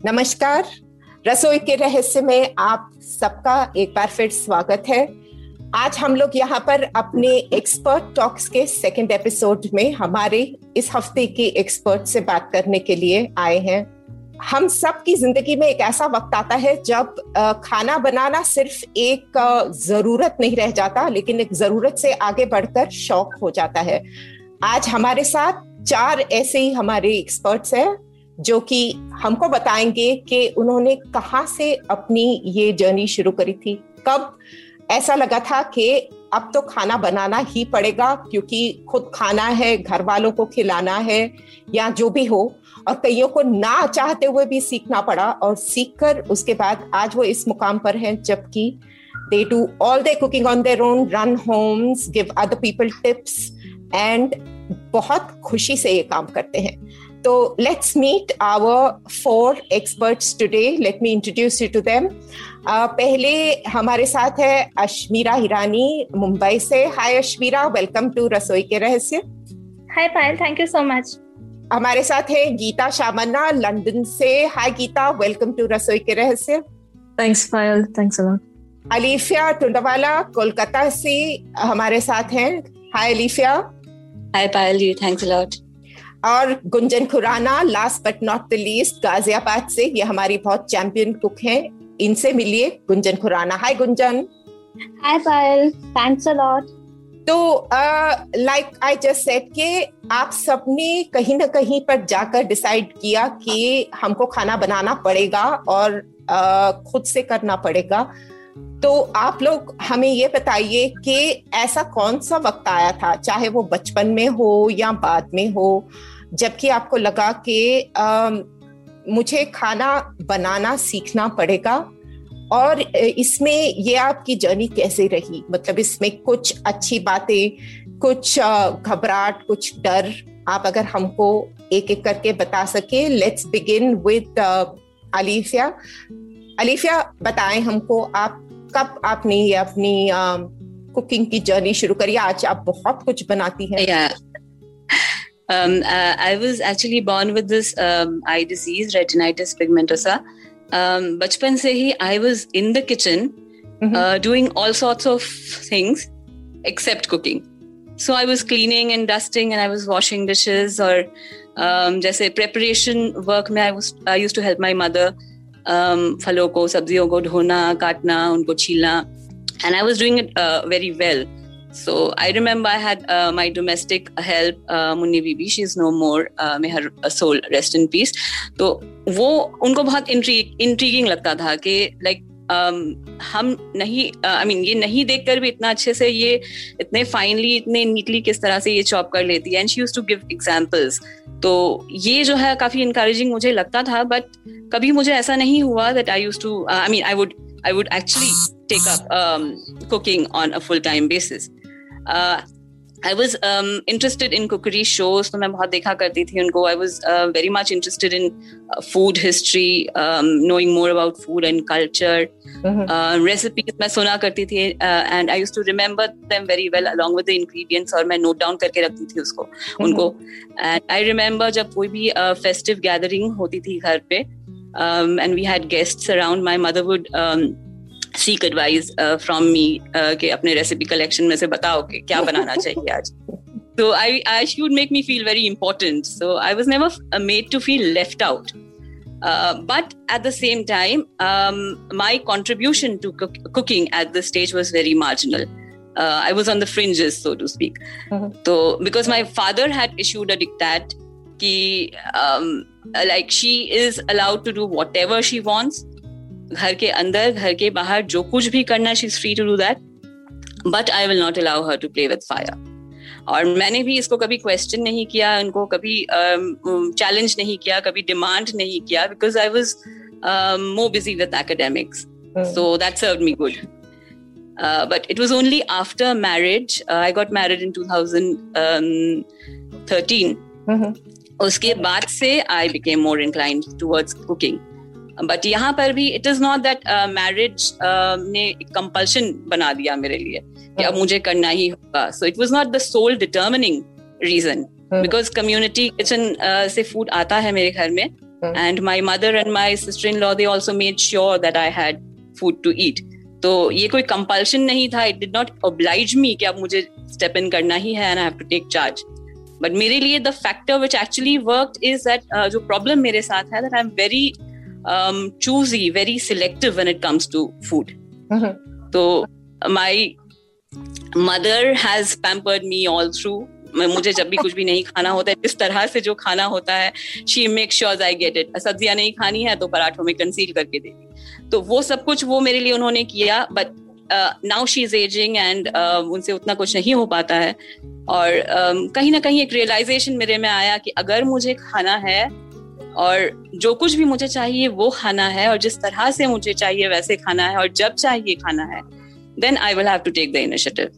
नमस्कार। रसोई के रहस्य में आप सबका एक बार फिर स्वागत है। आज हम लोग यहाँ पर अपने एक्सपर्ट टॉक्स के सेकंड एपिसोड में हमारे इस हफ़्ते के एक्सपर्ट से बात करने के लिए आए हैं। हम सब की ज़िंदगी में एक ऐसा वक्त आता है जब खाना बनाना सिर्फ़ एक ज़रूरत नहीं रह जाता, लेकिन एक ज़रूरत से आगे बढ़कर शौक हो जाता है। आज हमारे साथ चार ऐसे ही हमारे एक्सपर्ट्स हैं। जो कि हमको बताएँगे कि उन्होंने कहाँ से अपनी ये जर्नी शुरू करी थी। कब ऐसा लगा था कि अब तो खाना बनाना ही पड़ेगा, क्योंकि खुद खाना है घर वालों को खिलाना है, या जो भी हो, और कईयों को ना चाहते हुए भी सीखना पड़ा, और सीखकर उसके बाद आज वो इस मुकाम पर हैं, जबकि they do all they cooking on their own run homes give other people tips and बहुत खुशी से ये काम करते हैं। तो let's meet our four experts today let me introduce you to them पहले हमारे साथ है अश्मीरा हिरानी मुंबई से हाय अश्मीरा वेलकम टू रसोई के रहस्य Hi, Payal. Thank you so much. हमारे साथ है गीता शामन्ना लंदन से हाय गीता वेलकम टू रसोई के रहस्य Thanks, Payal. Thanks a lot. Alifiya Tundwala Kolkata से हमारे साथ हैं हाय Alifiya Hi, Payal. Thanks a lot. और Gunjan Khurana last but not the least Ghaziabad से ये हमारी बहुत चैंपियन कुक हैं। इनसे मिलिए Gunjan Khurana. Hi Gunjan. Hi, Payal. Thanks a lot. तो लाइक आई जस्ट सेड कि आप सबने कहीं ना कहीं पर जाकर डिसाइड किया कि हमको खाना बनाना पड़ेगा और uh, खुद से करना पड़ेगा। तो आप लोग हमें ये बताइए कि ऐसा कौन सा वक्त आया था चाहे वो बचपन में हो या बाद में हो? जबकि आपको लगा कि मुझे खाना बनाना सीखना पड़ेगा और इसमें ये आपकी जर्नी कैसे रही? मतलब इसमें कुछ अच्छी बातें, कुछ घबराहट, कुछ डर आप अगर हमको एक एक करके बता सके। Let's begin with Alifiya Alifiya बताएँ हमको, आप कब आपने ये अपनी कुकिंग की जर्नी शुरू करी? आज आप बहुत कुछ बनाती हैं। Yeah. Um, uh, I was actually born with this um, eye disease, retinitis pigmentosa. Um, बचपन से ही I was in the kitchen Mhm. uh, doing all sorts of things except cooking. So I was cleaning and dusting and I was washing dishes or um, जैसे preparation work में I was I used to help my mother um, फलों को सब्जियों को धोना काटना उनको छीलना and I was doing it uh, very well. So I remember I had uh, my domestic help, uh, Munni Bibi. She's no more. Uh, may her uh, soul rest in peace. तो वो उनको बहुत intriguing लगता था कि like हम नहीं I mean ये नहीं देखकर भी इतना अच्छे से ये इतने फाइनली इतने नीटली किस तरह से ये चॉप कर लेती है and she used to give examples तो ये जो है काफ़ी इंकरेजिंग मुझे लगता था बट कभी मुझे ऐसा नहीं हुआ that I used to I mean I would I would actually take up um, cooking on a full time I was interested in cookery shows तो मैं बहुत देखा करती थी उनको। I was very much interested in food history knowing more about food and culture recipes मैं सुना करती थी and I used to remember them very well along with ingredients और मैं नोट डाउन करके रखती थी उसको mm-hmm. उनको। एंड आई रिमेंबर जब कोई भी uh, फेस्टिव गैदरिंग होती थी घर पे and we had guests around my mother would would um, seek advice uh, from me uh, कि अपने रेसिपी कलेक्शन में से बताओ कि क्या बनाना चाहिए आज so I, I she would make me feel very important so I was never uh, made to feel left out uh, but at the same time um, my contribution to cook- cooking at this stage was very marginal uh, I was on the fringes so to speak Mhm. so because my father had issued a diktat कि um, like she is allowed to do whatever she wants घर के अंदर घर के बाहर जो कुछ भी करना she is free to do that but I will not allow her to play with fire और मैंने भी इसको कभी क्वेश्चन नहीं किया उनको कभी चैलेंज um, नहीं किया कभी डिमांड नहीं किया because I was more busy with academics so that serve me good but it was only after marriage I Uh, married in two thousand 2013. Mm-hmm. उसके बाद से I became more inclined towards cooking but यहाँ पर भी it is not that marriage ने compulsion बना दिया मेरे लिए कि अब मुझे करना ही होगा। So it was not the sole determining reason because community kitchen से फ़ूड आता है मेरे घर में and my mother and my sister in law they also made sure that I had food to eat तो ये कोई कंपल्शन नहीं था। It did not oblige me कि अब मुझे स्टेप इन करना ही है and I have to take charge but मेरे लिए the factor which actually work is that जो प्रॉब्लम मेरे साथ है that I am very choosy very selective when it comes to food तो my mother has pampered me all through मुझे जब भी कुछ भी नहीं खाना होता है जिस तरह से जो खाना होता है she make sure I get it सब्ज़ियाँ नहीं खानी है तो पराठों में कंसील करके दे दी तो वो सब कुछ वो मेरे लिए उन्होंने किया but now she is aging and उनसे उतना कुछ नहीं हो पाता है। और uh, कहीं ना कहीं एक रियलाइजेशन मेरे में आया कि अगर मुझे खाना है और जो कुछ भी मुझे चाहिए वो खाना है और जिस तरह से मुझे चाहिए वैसे खाना है और जब चाहिए खाना है then I will have to take the initiative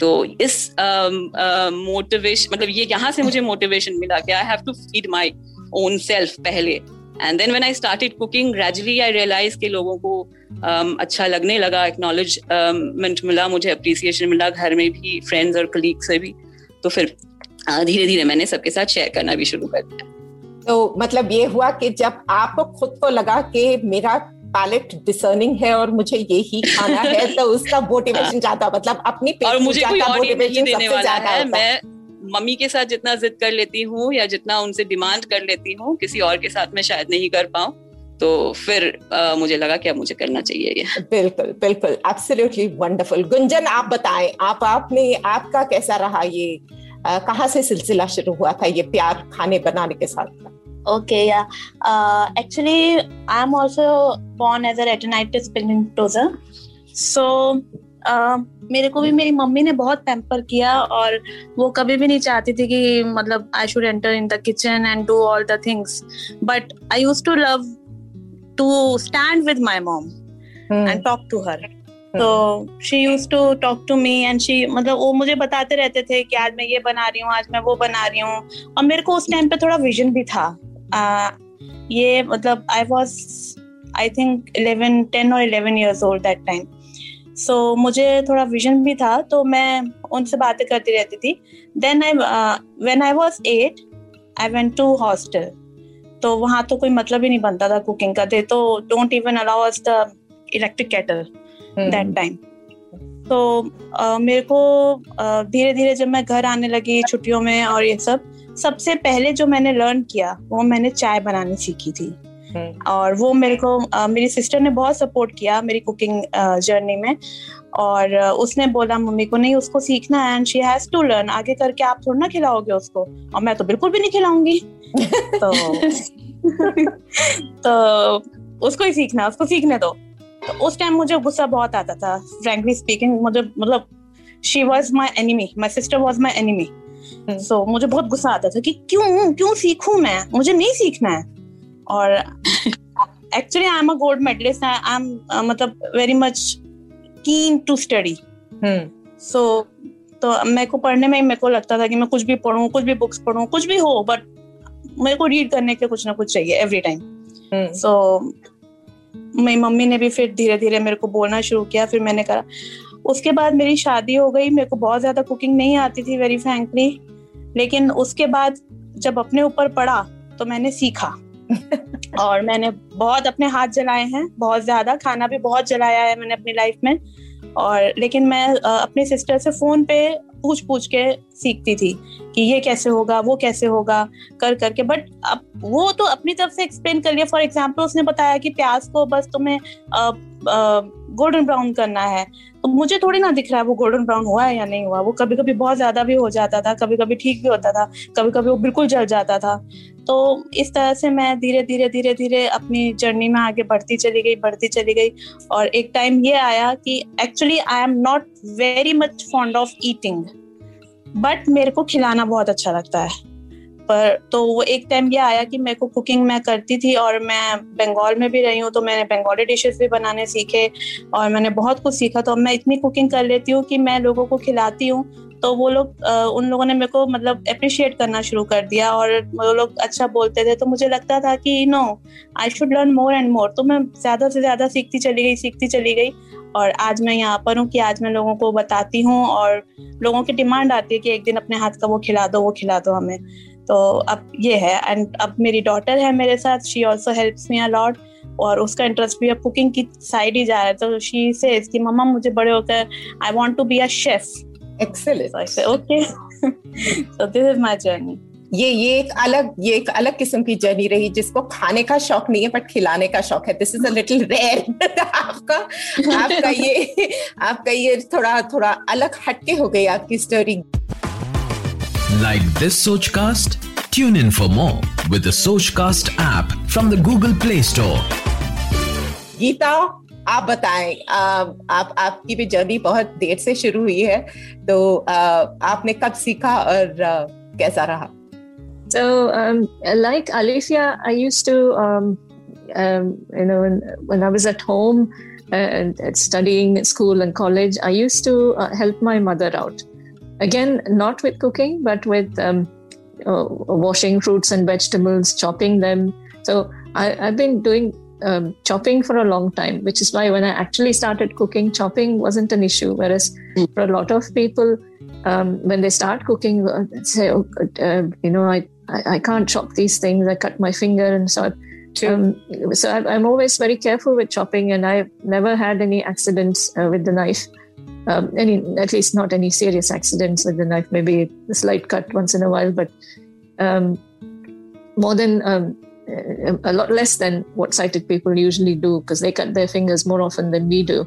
तो इस मोटिवेशन मतलब ये यहाँ से मुझे मोटिवेशन मिला कि I have to feed my own self पहले. And then when I started cooking gradually I realise के लोगों को um, अच्छा लगने लगा एक्नॉलेजमेंट मिला मुझे अप्रिसिएशन मिला घर में भी फ्रेंड्स और कलीग से भी. तो फिर धीरे धीरे मैंने सबके साथ शेयर करना भी शुरू कर दिया। तो मतलब ये हुआ कि जब आपको खुद को लगा कि मेरा पैलेट डिसर्निंग है और मुझे ये ही खाना है तो उसका मोटिवेशन ज़्यादा मतलब अपनी और मुझे कोई और मोटिवेशन देने वाला है। मैं मम्मी के साथ जितना जिद कर लेती हूँ या जितना उनसे डिमांड कर लेती हूँ किसी और के साथ मैं शायद नहीं कर पाऊँ। तो फिर आ, मुझे लगा कि अब मुझे करना चाहिए ये। बिल्कुल बिल्कुल। एब्सोल्युटली वंडरफुल गुंजन आप बताएँ आप आपने आपका कैसा रहा ये? कहाँ से सिलसिला शुरू हुआ था ये प्यार खाने बनाने के साथ? Okay, yeah. Uh, actually, I'm also born as a retinitis pigmentosa. So, uh, मेरे को भी मेरी मम्मी ने बहुत पैम्पर किया और वो कभी भी नहीं चाहती थी कि मतलब I should enter in the kitchen and do all the things but I used to love to stand with my mom and talk to her तो she used to talk to me and she मतलब वो मुझे बताते रहते थे कि आज मैं ये बना रही हूँ आज मैं वो बना रही हूँ। और मेरे को उस टाइम पे थोड़ा विजन भी था। ये मतलब I was I think eleven ten और eleven years old that time so मुझे थोड़ा विजन भी था तो मैं उनसे बातें करती रहती थी। Then I when I was eight I went to hostel तो वहाँ तो कोई मतलब ही नहीं बनता था कुकिंग का। दे तो don't even allow us the electric kettle that time तो uh, मेरे को धीरे धीरे जब मैं घर आने लगी छुट्टियों में और ये सब सबसे पहले जो मैंने लर्न किया वो मैंने चाय बनानी सीखी थी। हम्म। और वो मेरे को आ, मेरी सिस्टर ने बहुत सपोर्ट किया मेरी कुकिंग जर्नी में। और उसने बोला मम्मी को नहीं उसको सीखना है and she has to learn आगे करके आप थोड़ा ना खिलाओगे उसको। और मैं तो बिल्कुल भी नहीं खिलाऊँगी। तो तो उसको ही सीखना उसको सीखने दो। तो उस टाइम मुझे गुस्सा बहुत आता था फ्रेंकली स्पीकिंग मुझे मतलब she was my enemy my sister was my enemy so मुझे बहुत गुस्सा आता था कि क्यों क्यों सीखूं मैं? मुझे नहीं सीखना है। और actually I am a gold medalist I am मतलब very much keen to study so तो मेरे को पढ़ने में मेरे को लगता था कि मैं कुछ भी पढ़ूं कुछ भी बुक्स पढ़ूं कुछ भी हो बट मेरे को रीड करने के कुछ ना कुछ चाहिए एवरी टाइम सो मेरी मम्मी ने भी फिर धीरे धीरे मेरे को बोलना शुरू किया फिर मैंने करा। उसके बाद मेरी शादी हो गई मेरे को बहुत ज़्यादा कुकिंग नहीं आती थी वेरी फ्रेंकली लेकिन उसके बाद जब अपने ऊपर पड़ा तो मैंने सीखा। और मैंने बहुत अपने हाथ जलाए हैं बहुत ज़्यादा खाना भी बहुत जलाया है मैंने अपनी लाइफ में। और लेकिन मैं अपने सिस्टर से फ़ोन पे पूछ पूछ के सीखती थी कि ये कैसे होगा, वो कैसे होगा कर करके बट अब वो तो अपनी तरफ़ से एक्सप्लेन कर लिया। फॉर एग्ज़ाम्पल उसने बताया कि प्याज को बस तुम्हें गोल्डन ब्राउन करना है। तो मुझे थोड़ी ना दिख रहा है वो गोल्डन ब्राउन हुआ है या नहीं हुआ। वो कभी कभी बहुत ज़्यादा भी हो जाता था कभी कभी ठीक भी होता था कभी कभी वो बिल्कुल जल जाता था। तो इस तरह से मैं धीरे धीरे धीरे धीरे अपनी जर्नी में आगे बढ़ती चली गई, बढ़ती चली गई और एक टाइम ये आया कि actually I am not very much fond of eating but मेरे को खिलाना बहुत अच्छा लगता है। पर तो वो एक टाइम ये आया कि मेरे को कुकिंग मैं करती थी और मैं बंगाल में भी रही हूँ तो मैंने बंगाली डिशेस भी बनाने सीखे और मैंने बहुत कुछ सीखा। तो अब मैं इतनी कुकिंग कर लेती हूँ कि मैं लोगों को खिलाती हूँ। तो वो लोग उन लोगों ने मेरे को मतलब अप्रिशिएट करना शुरू कर दिया और वो लोग अच्छा बोलते थे। तो मुझे लगता था कि no I should learn more and more तो मैं ज़्यादा से ज़्यादा सीखती चली गई, सीखती चली गई और आज मैं यहाँ पर हूँ कि आज मैं लोगों को बताती हूँ और लोगों की डिमांड आती है कि एक दिन अपने हाथ का वो खिला दो, वो खिला दो हमें। तो अब ये है एंड अब मेरी डॉटर है मेरे साथ she also helps me a lot और उसका इंटरेस्ट भी अब कुकिंग की साइड ही जा रहा है तो शी से कि मम्मा मुझे बड़े होकर I want to be a chef excellent okay so this is my journey ये ये एक अलग ये एक अलग किस्म की जर्नी रही जिसको खाने का शौक नहीं है बट खिलाने का शौक है। This is a little rare आपका आपका ये आपका ये थोड़ा थोड़ा अलग हटके हो गई आपकी story Like this Sochcast? Tune in for more with the Sochcast app from the Google Play Store. Geeta आप बताएं आप आपकी भी जर्नी बहुत देर से शुरू हुई है तो आपने कब सीखा और कैसा रहा So, um, like Alicia, I used to, um, um, you know, when, when I was at home and uh, studying school and college, I used to uh, help my mother out. Again, not with cooking, but with um, uh, washing fruits and vegetables, chopping them. So I, have been doing um, chopping for a long time, which is why when I actually started cooking, chopping wasn't an issue. Whereas mm. for a lot of people, um, when they start cooking, uh, say, oh, uh, you know, I, I, I, can't chop these things. I cut my finger and so. Um, so I'm always very careful with chopping, and I've never had any accidents uh, with the knife um, any at least not any serious accidents with the knife maybe a slight cut once in a while but um, more than um, a lot less than what sighted people usually do because they cut their fingers more often than we do.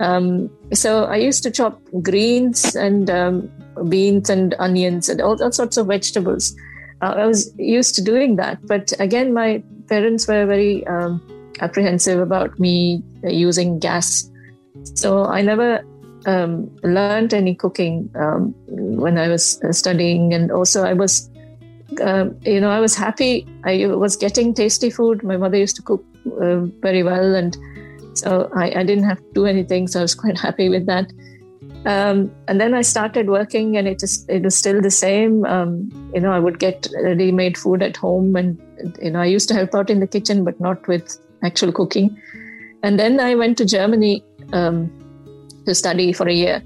Um, so i used to chop greens and um, beans and onions and all, all sorts of vegetables. Uh, i was used to doing that but again my parents were very um, apprehensive about me using gas. So I never um, learned any cooking um, when I was uh, studying, and also I was, uh, you know, I was happy. I was getting tasty food. My mother used to cook uh, very well, and so I, I, didn't have to do anything. So I was quite happy with that. Um, and then I started working, and it just it was still the same. Um, you know, I would get ready-made food at home, and you know, I used to help out in the kitchen, but not with actual cooking. And then I went to Germany um, to study for a year.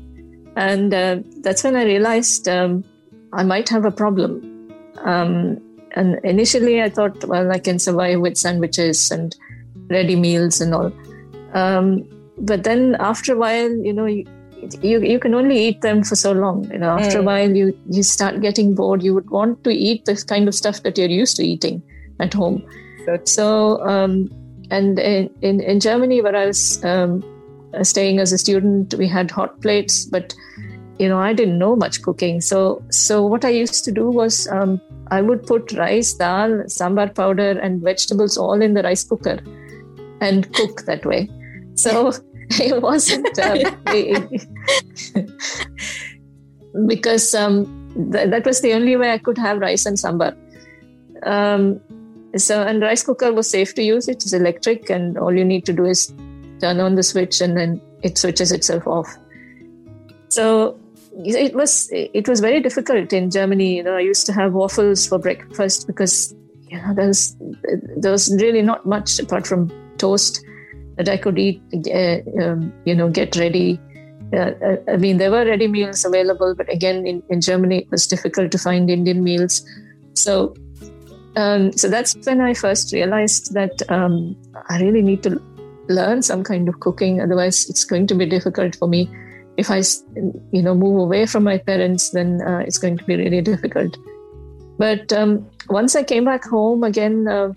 And uh, that's when I realized um, I might have a problem. Um, and initially, I thought, well, I can survive with sandwiches and ready meals and all. Um, but then after a while, you know, you, you, you can only eat them for so long. You know, after mm. a while, you you start getting bored. You would want to eat this kind of stuff that you're used to eating at home. So, um, and in, in, in Germany, where I was um, staying as a student, we had hot plates, but you know, I didn't know much cooking. So, so what I used to do was um, I would put rice, dal, sambar powder, and vegetables all in the rice cooker and cook that way. So it wasn't um, because um, th- that was the only way I could have rice and sambar. Um, so, and rice cooker was safe to use. It is electric, and all you need to do is turn on the switch and then it switches itself off. So it was it was very difficult in Germany. You know, I used to have waffles for breakfast because you know there was there was really not much apart from toast that I could eat. Uh, um, you know, get ready. Uh, uh, I mean, there were ready meals available, but again, in, in Germany, it was difficult to find Indian meals. So, um, so that's when I first realized that um, I really need to learn some kind of cooking. Otherwise, it's going to be difficult for me. If I, you know, move away from my parents, then uh, it's going to be really difficult. But um, once I came back home again, uh,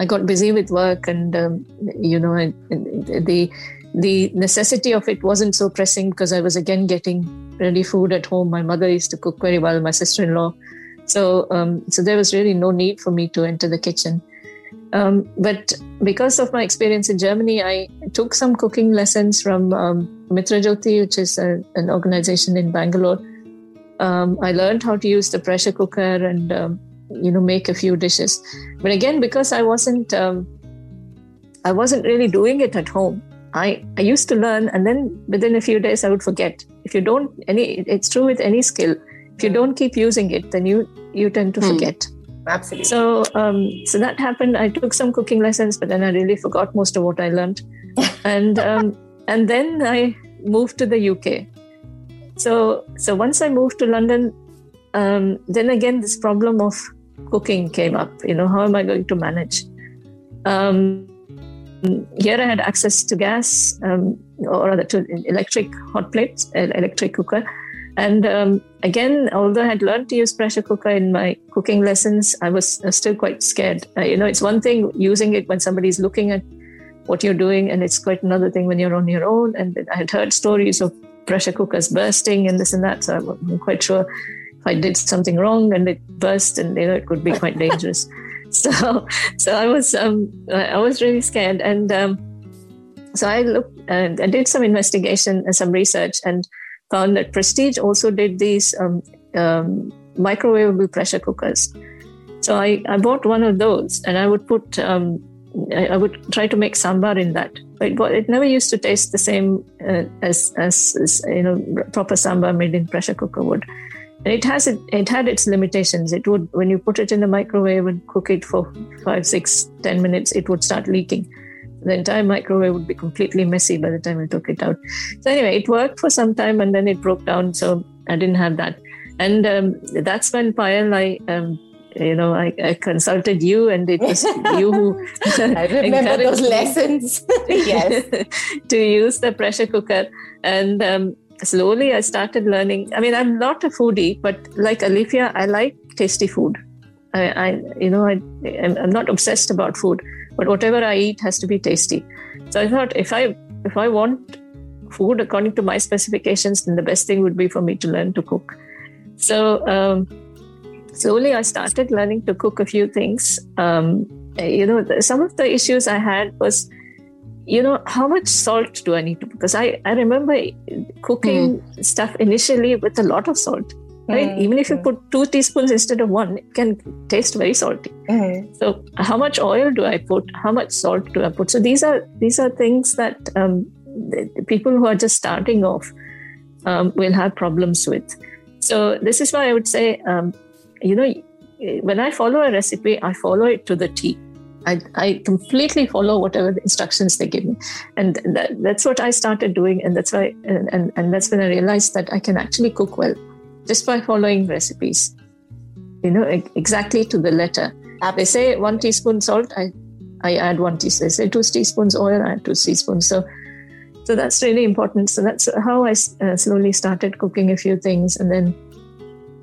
I got busy with work, and um, you know, I, the the necessity of it wasn't so pressing because I was again getting ready food at home. My mother used to cook very well, my sister in law. So, um, so there was really no need for me to enter the kitchen. Um, but because of my experience in Germany, I took some cooking lessons from um, Mitra Jyoti, which is a, an organization in Bangalore. Um, I learned how to use the pressure cooker and um, you know make a few dishes. But again, because I wasn't um, I wasn't really doing it at home. I, I used to learn and then within a few days I would forget. If you don't any it's true with any skill. If you don't keep using it, then you you tend to Hmm. forget. Absolutely. So um, so that happened. I took some cooking lessons, but then I really forgot most of what I learned, and um, and then I moved to the UK. So so once I moved to London, um, then again this problem of cooking came up. You know, how am I going to manage? Um, here I had access to gas um, or rather to electric hot plates, electric cooker. And um, again, although I had learned to use pressure cooker in my cooking lessons, I was still quite scared. Uh, you know, it's one thing using it when somebody's looking at what you're doing, and it's quite another thing when you're on your own. And I had heard stories of pressure cookers bursting and this and that, so I'm quite sure if I did something wrong and it burst, and you know, it could be quite dangerous. So, so I was, um, I I was really scared, and um, so I looked, and I did some investigation and some research, and found that Prestige also did these um, um, microwavable pressure cookers. So I, I bought one of those, and I would put, um, I, I would try to make sambar in that. But it, it never used to taste the same uh, as, as as you know proper sambar made in pressure cooker would. And it has it, it had its limitations. It would when you put it in the microwave and cook it for five, six, ten minutes, it would start leaking. The entire microwave would be completely messy by the time I took it out. So anyway, it worked for some time and then it broke down. So I didn't have that. And um, that's when Payal, I, um, you know, I, I consulted you and it was you who I remember those lessons. yes. to use the pressure cooker. And um, slowly I started learning. I mean, I'm not a foodie, but like Alifia, I like tasty food. I, I you know, I, I'm I'm not obsessed about food, but whatever I eat has to be tasty. So I thought if I if I want food according to my specifications, then the best thing would be for me to learn to cook. So um, slowly I started learning to cook a few things. Um, you know, some of the issues I had was, you know, how much salt do I need to? Because I I remember cooking stuff initially with a lot of salt. Right, Mm, even if you mm. put two teaspoons instead of one, it can taste very salty. Mhm. So, how much oil do I put? How much salt do I put? So these are these are things that um, the, the people who are just starting off um, will have problems with. So this is why I would say, um, you know, when I follow a recipe, I follow it to the T. I, I completely follow whatever the instructions they give me, and that, that's what I started doing, and that's why, and, and, and that's when I realized that I can actually cook well just by following recipes. You know, exactly to the letter. They say one teaspoon salt, I, I add one teaspoon. They say two teaspoons oil, I add two teaspoons. So, so that's really important. So that's how I uh, slowly started cooking a few things, and then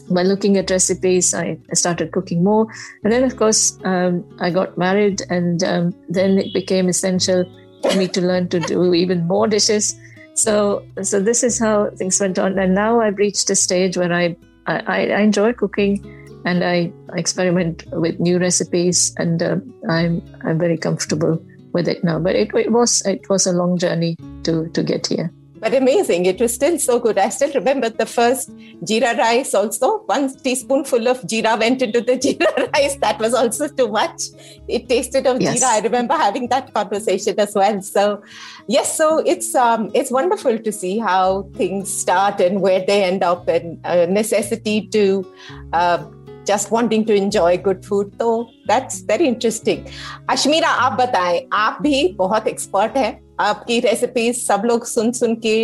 by looking at recipes, I, I started cooking more. And then, of course, um, I got married, and um, then it became essential for me to learn to do even more dishes. So, so this is how things went on. And now I've reached a stage where I, I, I enjoy cooking and I experiment with new recipes, and uh, I'm I'm very comfortable with it now. But it, it was it was a long journey to to get here But amazing. It was still so good. I still remember the first jeera rice also. One teaspoonful of jeera went into the jeera rice. That was also too much. It tasted of Yes. jeera. I remember having that conversation as well. So yes, so it's um it's wonderful to see how things start and where they end up and a necessity to uh, just wanting to enjoy good food. So that's very interesting. अश्मीरा आप बताएं आप भी बहुत expert हैं आपकी recipes सब लोग सुन सुन के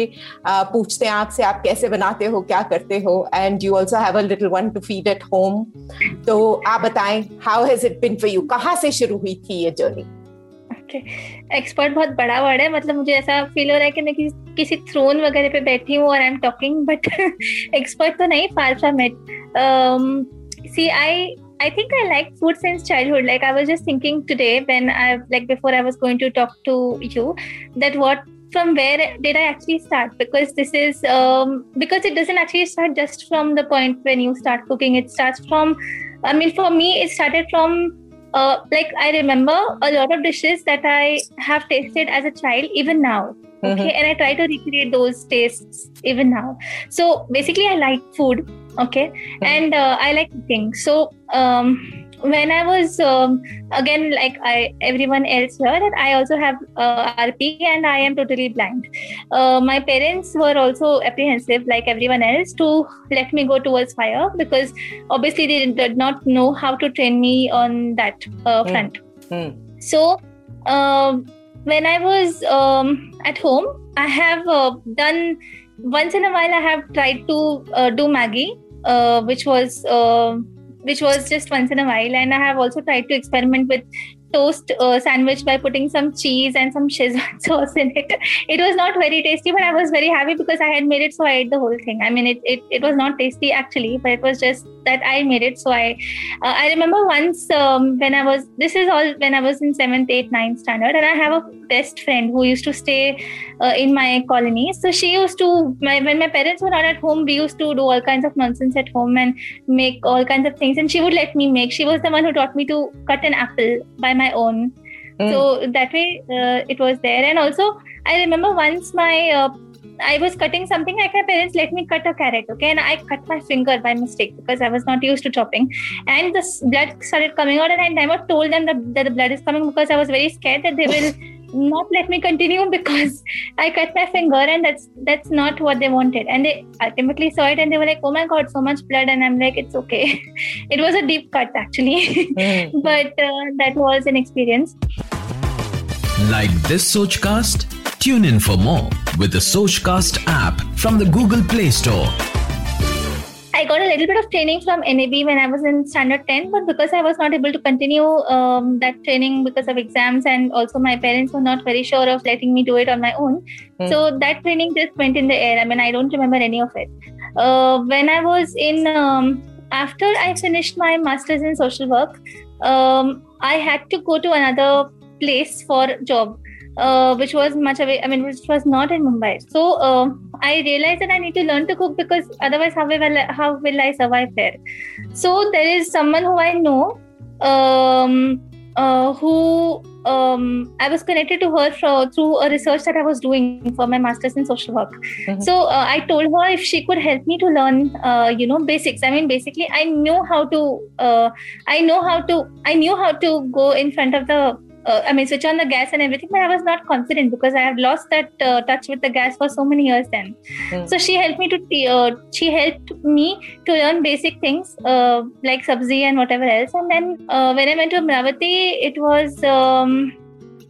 पूछते हैं आपसे, आप कैसे बनाते हो, क्या करते हो? And you also have a little one to feed at home तो आप बताएँ how has it been for you कहाँ से शुरू हुई थी ये जर्नी एक्सपर्ट बहुत बड़ा वर्ड है मतलब मुझे ऐसा फील हो रहा है कि मैं किसी किसी थ्रोन वगैरह पे बैठी हूँ और I am talking but expert तो नहीं far from it see I I think I like food since childhood. Like I was just thinking today when I like before I was going to talk to you that what from where did I actually start? Because this is um, because it doesn't actually start just from the point when you start cooking. It starts from, I mean, for me, it started from uh, like I remember a lot of dishes that I have tasted as a child, even now. Okay, Mhm. and I try to recreate those tastes even now. So basically, I like food. Okay, and uh, I like cooking. So um, when I was um, again like I everyone else here that I also have uh, RP and I am totally blind. Uh, my parents were also apprehensive like everyone else to let me go towards fire because obviously they did not know how to train me on that uh, Mm. front. Mm. So um, when I was um, at home, I have uh, done once in a while. I have tried to uh, do Maggie, uh, which was uh, which was just once in a while, and I have also tried to experiment with toast uh, sandwich by putting some cheese and some Szechuan sauce in it. It was not very tasty, but I was very happy because I had made it, so I ate the whole thing. I mean, it it, it was not tasty actually, but it was just that I made it. So I uh, I remember once um, when I was this is all when I was in seventh, eighth, ninth standard, and I have a best friend who used to stay uh, in my colony. So she used to my, when my parents were not at home, we used to do all kinds of nonsense at home and make all kinds of things, and she would let me make. She was the one who taught me to cut an apple by my own. Mm. So that way uh, it was there, and also I remember once my uh, I was cutting something like my parents let me cut a carrot, okay, and I cut my finger by mistake because I was not used to chopping, and the blood started coming out, and I never told them that, that the blood is coming because I was very scared that they will not let me continue because I cut my finger, and that's that's not what they wanted, and they ultimately saw it, and they were like, "Oh my god, so much blood," and I'm like, "It's okay." it was a deep cut actually, Mm. but uh, that was an experience. Like this Sochcast? Tune in for more with the Sochcast app from the Google Play Store. I got a little bit of training from NAB when I was in standard 10, but because I was not able to continue um, that training because of exams, and also my parents were not very sure of letting me do it on my own. Hmm. So that training just went in the air. I mean, I don't remember any of it. Uh, when I was in, um, after I finished my master's in social work, um, I had to go to another place for job. Uh, which was much away. I mean, which was not in Mumbai. So uh, I realized that I need to learn to cook because otherwise, how will I, how will I survive there? So there is someone who I know, um, uh, who um, I was connected to her for, through a research that I was doing for my master's in social work. Mhm. So uh, I told her if she could help me to learn, uh, you know, basics. I mean, basically, I knew how to. Uh, I know how to. I knew how to go in front of the uh, I mean, switch on the gas and everything, but I was not confident because I have lost that uh, touch with the gas for so many years then. Mm. So she helped me to, uh, she helped me to learn basic things uh, like sabzi and whatever else. And then uh, when I went to Amravati, it was um,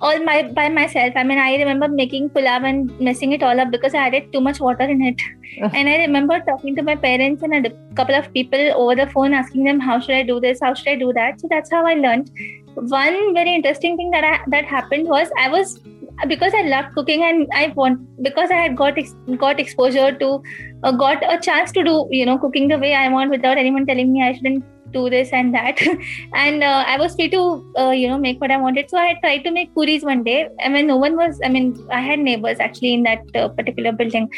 all my by myself. I mean, I remember making pulao and messing it all up because I added too much water in it. and I remember talking to my parents and a couple of people over the phone, asking them how should I do this, how should I do that. So that's how I learned one very interesting thing that I, that happened was I was because I loved cooking and I want because I had got ex, got exposure to uh, got a chance to do you know cooking the way I want without anyone telling me I shouldn't do this and that. And uh, I was free to uh, you know make what I wanted. So I tried to make puris one day. I mean no one was I mean I had neighbors actually in that uh, particular building.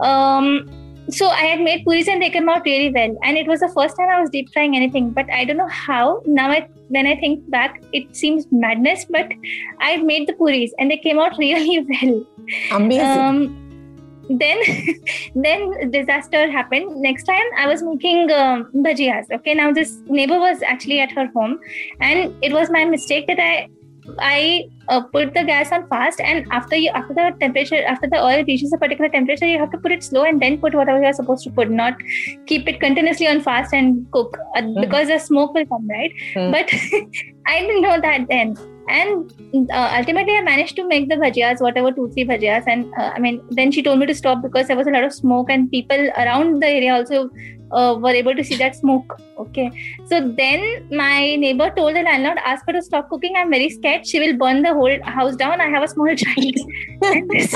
Um so I had made puris and they came out really well. And it was the first time I was deep frying anything. But I don't know how. Now, I, when I think back, it seems madness. But I made the puris and they came out really well. Amazing. Um, then, then disaster happened. Next time, I was making um, bhajias. Okay, now this neighbor was actually at her home, and it was my mistake that I I uh, put the gas on fast, and after you after the temperature after the oil reaches a particular temperature, you have to put it slow and then put whatever you are supposed to put, not keep it continuously on fast and cook uh, because the smoke will come, right? Mm. But I didn't know that then. And uh, ultimately, I managed to make the bhajias, whatever two, three bhajias. And uh, I mean, then she told me to stop because there was a lot of smoke, and people around the area also uh, were able to see that smoke. Okay. So then my neighbor told the landlord, ask her to stop cooking. I'm very scared. She will burn the whole house down. I have a small child. and, this,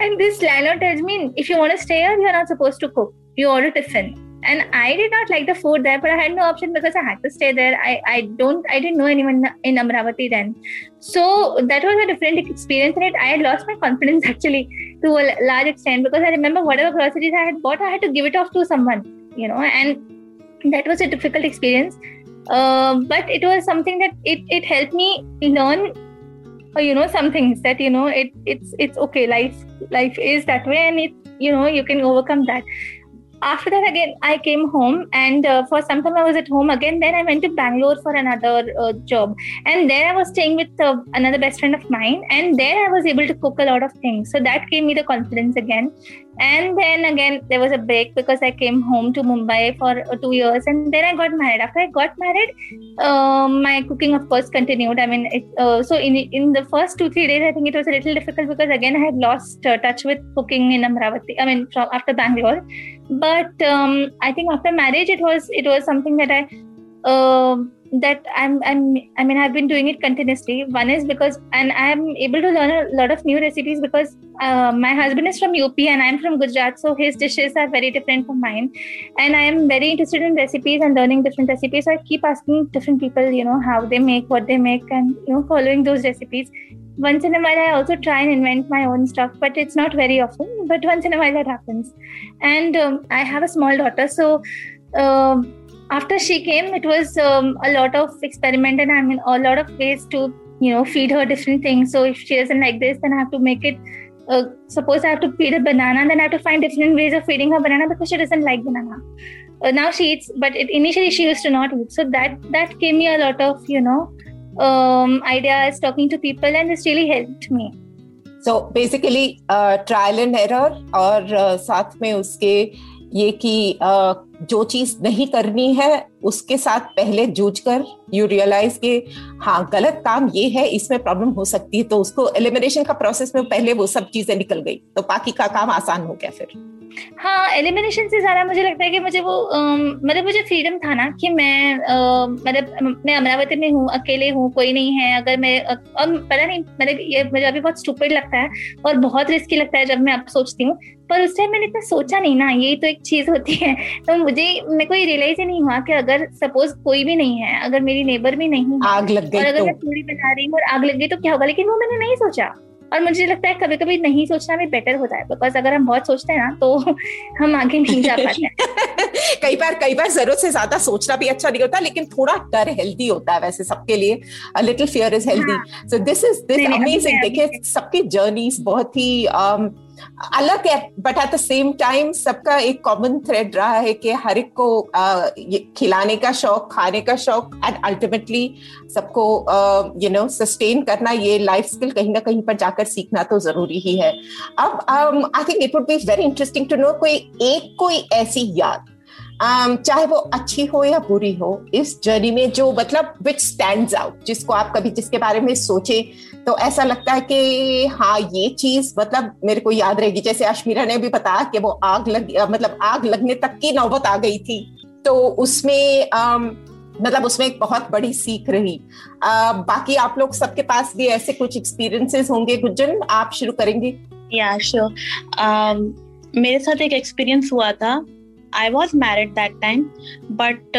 and this landlord tells me, if you want to stay here, you're not supposed to cook. You order tiffin. And I did not like the food there, but I had no option because I had to stay there. I, I don't I didn't know anyone in Amravati then, so that was a different experience and it. I had lost my confidence actually to a large extent because I remember whatever groceries I had bought, I had to give it off to someone, you know, and that was a difficult experience. Uh, but it was something that it, it helped me learn uh, you know some things that you know it it's it's okay life life is that way and it you know you can overcome that after that again i came home and uh, for some time i was at home again. Then i went to bangalore for another uh, job. And there i was staying with uh, another best friend of mine. And there i was able to cook a lot of things. So that gave me the confidence again and then again there was a break because i came home to mumbai for uh, two years and then i got married. After i got married um, my cooking of course continued. I mean it, uh, so in in the first two three days i think it was a little difficult because again i had lost uh, touch with cooking in amravati i mean from after bangalore. But um, i think after marriage it was it was something that i uh, that I'm, I'm i mean i've been doing it continuously. One is because and i'm able to learn a lot of new recipes because uh, my husband is from up and i'm from gujarat so his dishes are very different from mine. And i am very interested in recipes and learning different recipes. So i keep asking different people you know how they make what they make and you know following those recipes. Once in a while i also try and invent my own stuff but it's not very often but once in a while that happens. And um, i have a small daughter so um, after she came, it was um, a lot of experiment and I mean a lot of ways to you know feed her different things. So if she doesn't like this, then I have to make it. Uh, suppose I have to feed a banana, then I have to find different ways of feeding her banana because she doesn't like banana. Uh, now she eats, but it, initially she used to not eat. So that that gave me a lot of you know um, ideas, talking to people, and this really helped me. So basically, uh, trial and error और uh, साथ में उसके ये कि जो चीज़ नहीं करनी है, उसके साथ पहले जूझ कर यू रियलाइज़ के हाँ गलत काम ये है, इसमें प्रॉब्लम हो सकती है तो उसको एलिमिनेशन का प्रोसेस में पहले वो सब चीज़ें निकल गई तो बाकी का काम आसान हो गया फिर। हाँ एलिमिनेशन से ज़्यादा मुझे लगता है कि मुझे वो मतलब मुझे फ्रीडम था ना कि मैं मतलब मैं अमरावती में हूँ, अकेले हूँ, कोई नहीं है, अगर मैं और पता नहीं मतलब ये मुझे अभी बहुत स्टूपिड लगता है और बहुत रिस्की लगता है जब मैं अब सोचती हूँ, पर उस टाइम मैंने इतना सोचा नहीं ना ये तो एक चीज़ होती है तो मुझे मेरे को ये रियलाइज़ ही नहीं हुआ कि अगर सपोज़ कोई भी नहीं है अगर मेरी नेबर भी नहीं आग लग गई और अगर तो। मैं पूरी बना रही हूँ और आग लग गई तो क्या होगा? लेकिन वो मैंने नहीं सोचा। और मुझे लगता है कभी कभी नहीं सोचना भी बेटर होता है बिकॉज़ अगर हम बहुत सोचते हैं ना तो हम आगे नहीं जा पाते हैं। कई बार कई बार ज़रूरत से ज़्यादा सोचना भी अच्छा नहीं होता लेकिन थोड़ा डर हेल्दी होता है वैसे सबके लिए। A little fear is healthy so this is this amazing देखिए सबकी जर्नीज बहुत ही um, अलग है but at the same time सबका एक कॉमन थ्रेड रहा है कि हर एक को खिलाने का शौक, खाने का शौक एंड अल्टीमेटली सबको यू नो सस्टेन करना, ये लाइफ स्किल कहीं ना कहीं पर जाकर सीखना तो ज़रूरी ही है। अब I think it would be very interesting to know कोई एक कोई ऐसी याद um, चाहे वो अच्छी हो या बुरी हो इस जर्नी में जो मतलब विच स्टैंड आउट जिसको आप कभी जिसके बारे में सोचे तो ऐसा लगता है कि हाँ ये चीज़ मतलब मेरे को याद रहेगी। जैसे अश्मीरा ने भी बताया कि वो आग लग मतलब आग लगने तक की नौबत आ गई थी। तो उसमें um, मतलब उसमें एक बहुत बड़ी सीख रही। आ, बाकी आप लोग सबके पास भी ऐसे कुछ एक्सपीरियंसेस होंगे गुज्जन आप शुरू करेंगे। या yeah, sure. um, मेरे साथ एक एक्सपीरियंस हुआ था। I was married that time but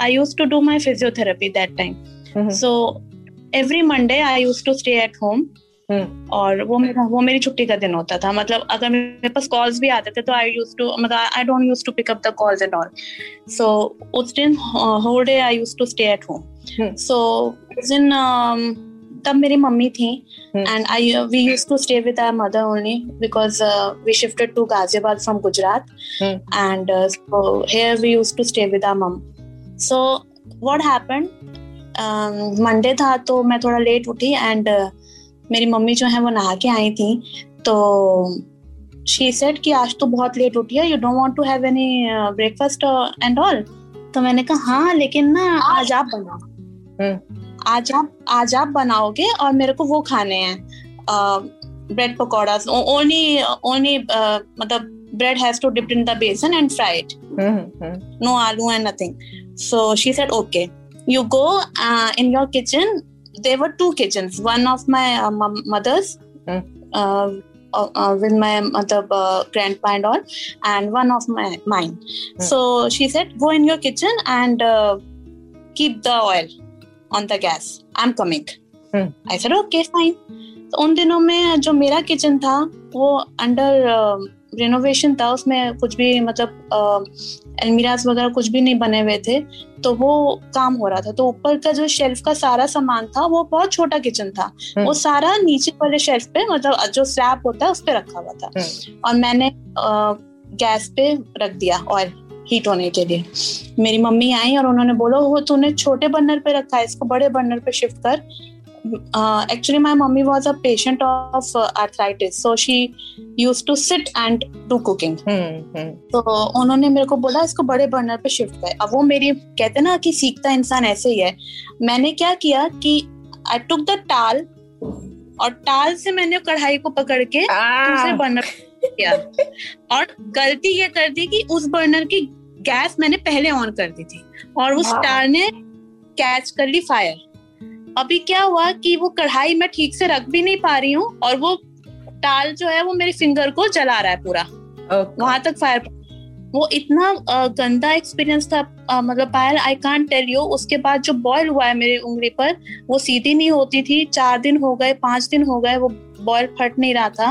I used to do my physiotherapy that time so every Monday I used to stay at home और वो मेरा वो मेरी छुट्टी का दिन होता था। मतलब अगर मेरे पास कॉल्स भी आते थे तो आई यूज़ टू मतलब I don't use to pick up the calls and all so उस दिन whole day I use to stay at home so उस दिन um, तब मेरी मम्मी थी and I we use to stay with our mother only because we shifted to Ghaziabad from Gujarat and here we use to stay with our mum so what happened Monday था तो मैं थोड़ा late उठी and uh, मेरी mummy जो है वो नहा के आई थी तो शी सेड कि आज तो बहुत लेट उठी है you don't want to have any breakfast and all तो मैंने कहा हाँ लेकिन ना आज आप बनाओ। हम्म। आज आप आज आप बनाओगे और मेरे को वो खाने हैं। ब्रेड पकौड़ा ओनली ओनली मतलब bread has to dip in the besan and fried no aloo and nothing so she said okay you go in your kitchen there were two kitchen one of my mother's with my मतलब grandpa and all and one of my mind so she said go in your kitchen and keep the oil on the gas. I'm coming." Hmm. I said, "Okay, fine." तो उन दिनों में जो मेरा kitchen था वो under renovation था उसमें कुछ भी मतलब अलमीराज वगैरह कुछ भी नहीं बने हुए थे तो वो काम हो रहा था तो ऊपर का जो शेल्फ का सारा सामान था वो बहुत छोटा किचन था हम्म। वो सारा नीचे वाले शेल्फ पे मतलब जो स्लैब होता है उस पर रखा हुआ था और मैंने गैस पे रख दिया ऑयल हीट होने के लिए। मेरी मम्मी आई और उन्होंने बोला वो तूने छोटे बर्नर पे रखा है इसको बड़े बर्नर पे शिफ्ट कर। Actually my mummy was a patient of arthritis so she use to sit and do cooking तो उन्होंने मेरे को बोला इसको बड़े बर्नर पे शिफ्ट कर। अब वो मेरी कहते ना कि सीखता इंसान ऐसे ही है। मैंने क्या किया कि आई टुक द टाल और टाल से मैंने कढ़ाई को पकड़ के दूसरे बर्नर किया। और गलती ये कर दी कि उस बर्नर की गैस मैंने पहले ऑन कर दी थी और उस। टाल ने कैच कर ली फायर अभी क्या हुआ कि वो कढ़ाई मैं ठीक से रख भी नहीं पा रही हूँ और वो टाल जो है वो मेरे फिंगर को जला रहा है पूरा। ओके। वहाँ तक फायर वो इतना गंदा एक्सपीरियंस था। मतलब Payal I can't tell you उसके बाद जो बॉयल हुआ है मेरी उंगली पर वो सीधी नहीं होती थी। चार दिन हो गए पाँच दिन हो गए वो बॉयल फट नहीं रहा था।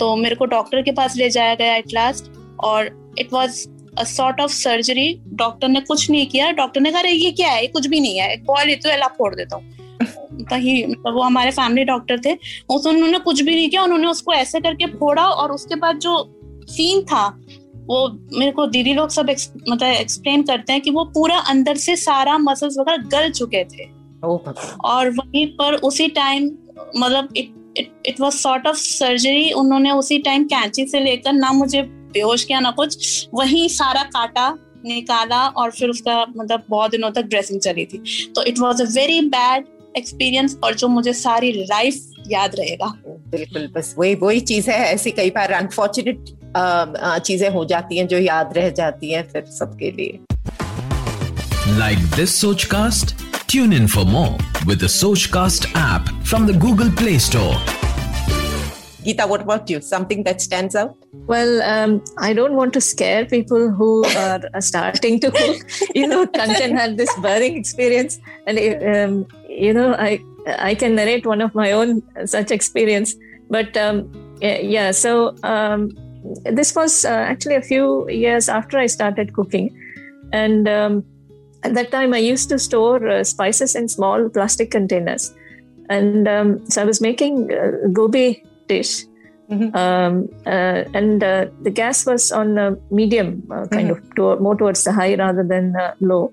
तो मेरे को डॉक्टर के पास ले जाया गया एट लास्ट और it was a sort of surgery doctor ने कुछ नहीं किया। डॉक्टर ने कहा "अरे, ये क्या है? ये कुछ भी नहीं है। बॉयल तो एला फोड़ देता हूँ। तो ही मतलब वो हमारे फैमिली डॉक्टर थे। उन्होंने कुछ भी नहीं किया। उन्होंने उसको ऐसे करके फोड़ा और उसके बाद जो सीन था वो मेरे को दीदी लोग सब एक्स, मतलब एक्सप्लेन करते हैं कि वो पूरा अंदर से सारा मसल्स वगैरह गल चुके थे। और वहीं पर उसी टाइम मतलब it it was sort of surgery उन्होंने उसी टाइम कैंची से लेकर ना मुझे बेहोश किया ना कुछ। वहीं सारा काटा निकाला और फिर उसका मतलब बहुत दिनों तक ड्रेसिंग चली थी। तो it was a very bad experience और जो मुझे सारी लाइफ याद रहेगा। बिल्कुल बस वही वही चीज़ है। ऐसी कई बार अनफॉर्चुनेट चीज़ें हो जाती हैं जो याद रह जाती हैं फिर सबके लिए। Like this Sochcast? Tune in for more. With the Sochcast app from the Google Play Store. Geeta, what about you? Something that stands out? Well, um, I don't want to scare people who are uh, starting to cook. you know, Kanchan had this burning experience, and um, you know, I I can narrate one of my own such experience. But um, yeah, yeah, so um, this was uh, actually a few years after I started cooking, and um, at that time I used to store uh, spices in small plastic containers, and um, so I was making uh, gobi dish um, uh, and uh, the gas was on uh, medium, uh, kind of to, more towards the high rather than uh, low.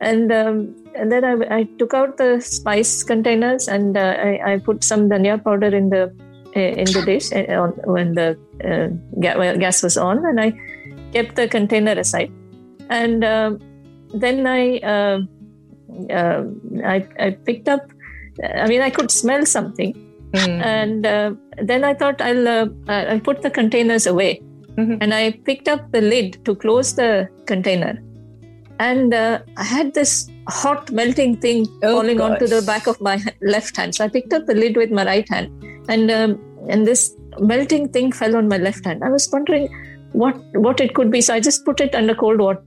And um, and then I, I took out the spice containers and uh, I, I put some dhania powder in the uh, in the dish on, when the uh, gas was on, and I kept the container aside. And um then I, uh, uh, I I picked up. I mean, I could smell something, Hmm. and uh, then I thought I'll uh, I'll put the containers away, Mhm. and I picked up the lid to close the container, and uh, I had this hot melting thing Oh, falling onto the back of my left hand. So I picked up the lid with my right hand, and um, and this melting thing fell on my left hand. I was wondering what what it could be, so I just put it under cold water,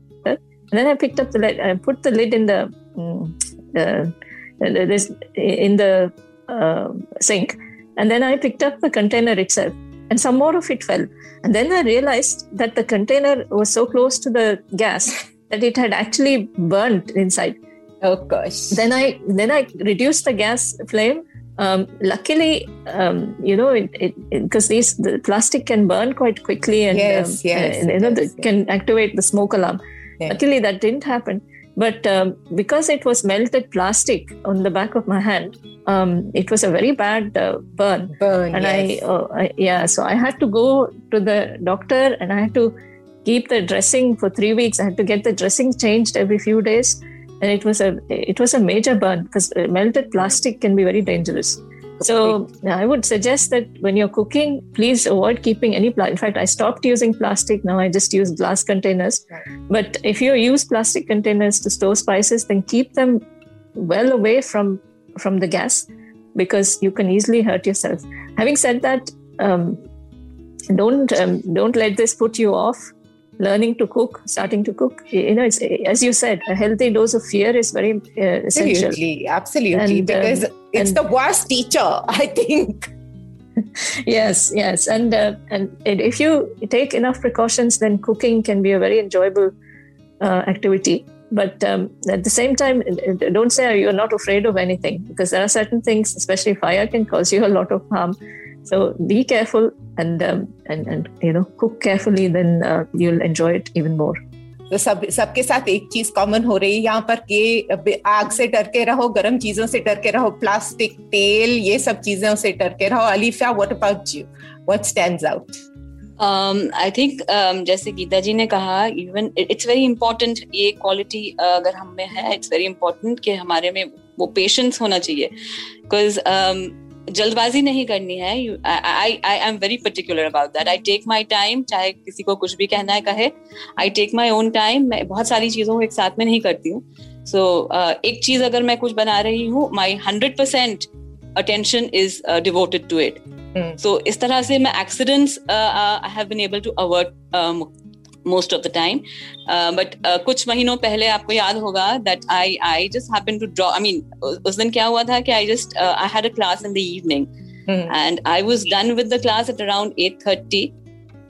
and then I picked up the lid. I put the lid in the mm, uh, this in the uh, sink. And then I picked up the container itself, and some more of it fell. And then I realized that the container was so close to the gas that it had actually burnt inside. Oh gosh. Then I then I reduced the gas flame. Um, luckily, um, you know, because these the plastic can burn quite quickly, and Yes, um, yes, and, you know, yes, the, can activate the smoke alarm. Yeah. Luckily, that didn't happen. But um, because it was melted plastic on the back of my hand, um, it was a very bad uh, burn. Burn, And yes. I, uh, I, yeah, so I had to go to the doctor and I had to keep the dressing for three weeks. I had to get the dressing changed every few days, and it was a it was a major burn because uh, melted plastic can be very dangerous. So I would suggest that when you're cooking, please avoid keeping any plastic. In fact, I stopped using plastic. Now I just use glass containers. But if you use plastic containers to store spices, then keep them well away from from the gas because you can easily hurt yourself. Having said that, um, don't um, don't let this put you off learning to cook starting to cook you know it's as you said a healthy dose of fear is very uh, essential Absolutely, absolutely. And, um, because it's and- the worst teacher, I think. yes yes and uh, and if you take enough precautions then cooking can be a very enjoyable uh, activity but um, at the same time don't say you're not afraid of anything because there are certain things especially fire can cause you a lot of harm so be careful and um, and and you know cook carefully then uh, you'll enjoy it even more. तो सब सबके साथ एक चीज़ common हो रही है यहाँ पर कि आग से डर के रहो गर्म चीज़ों से डर के रहो प्लास्टिक तेल ये सब चीज़ों से डर के रहो। Alifa what about you what stands out I think जैसे गीता जी ने कहा इवन इट्स वेरी इंपॉर्टेंट ये क्वालिटी अगर हम में है इट्स वेरी इंपॉर्टेंट कि हमारे में वो पेशेंस होना चाहिए। बिकॉज़ जल्दबाजी नहीं करनी है। I I am very particular about that I take my time चाहे किसी को कुछ भी कहना है कहे। I take my own time मैं बहुत सारी चीज़ों को एक साथ में नहीं करती हूँ। सो so, uh, एक चीज़ अगर मैं कुछ बना रही हूँ my hundred percent attention is devoted to it so इस तरह से मैं accidents I have been able to avoid most of the time but कुछ महीनों पहले आपको याद होगा that I I just happen to draw I mean उस दिन क्या हुआ था कि I just I had a class in the evening and I was done with the class at around 8:30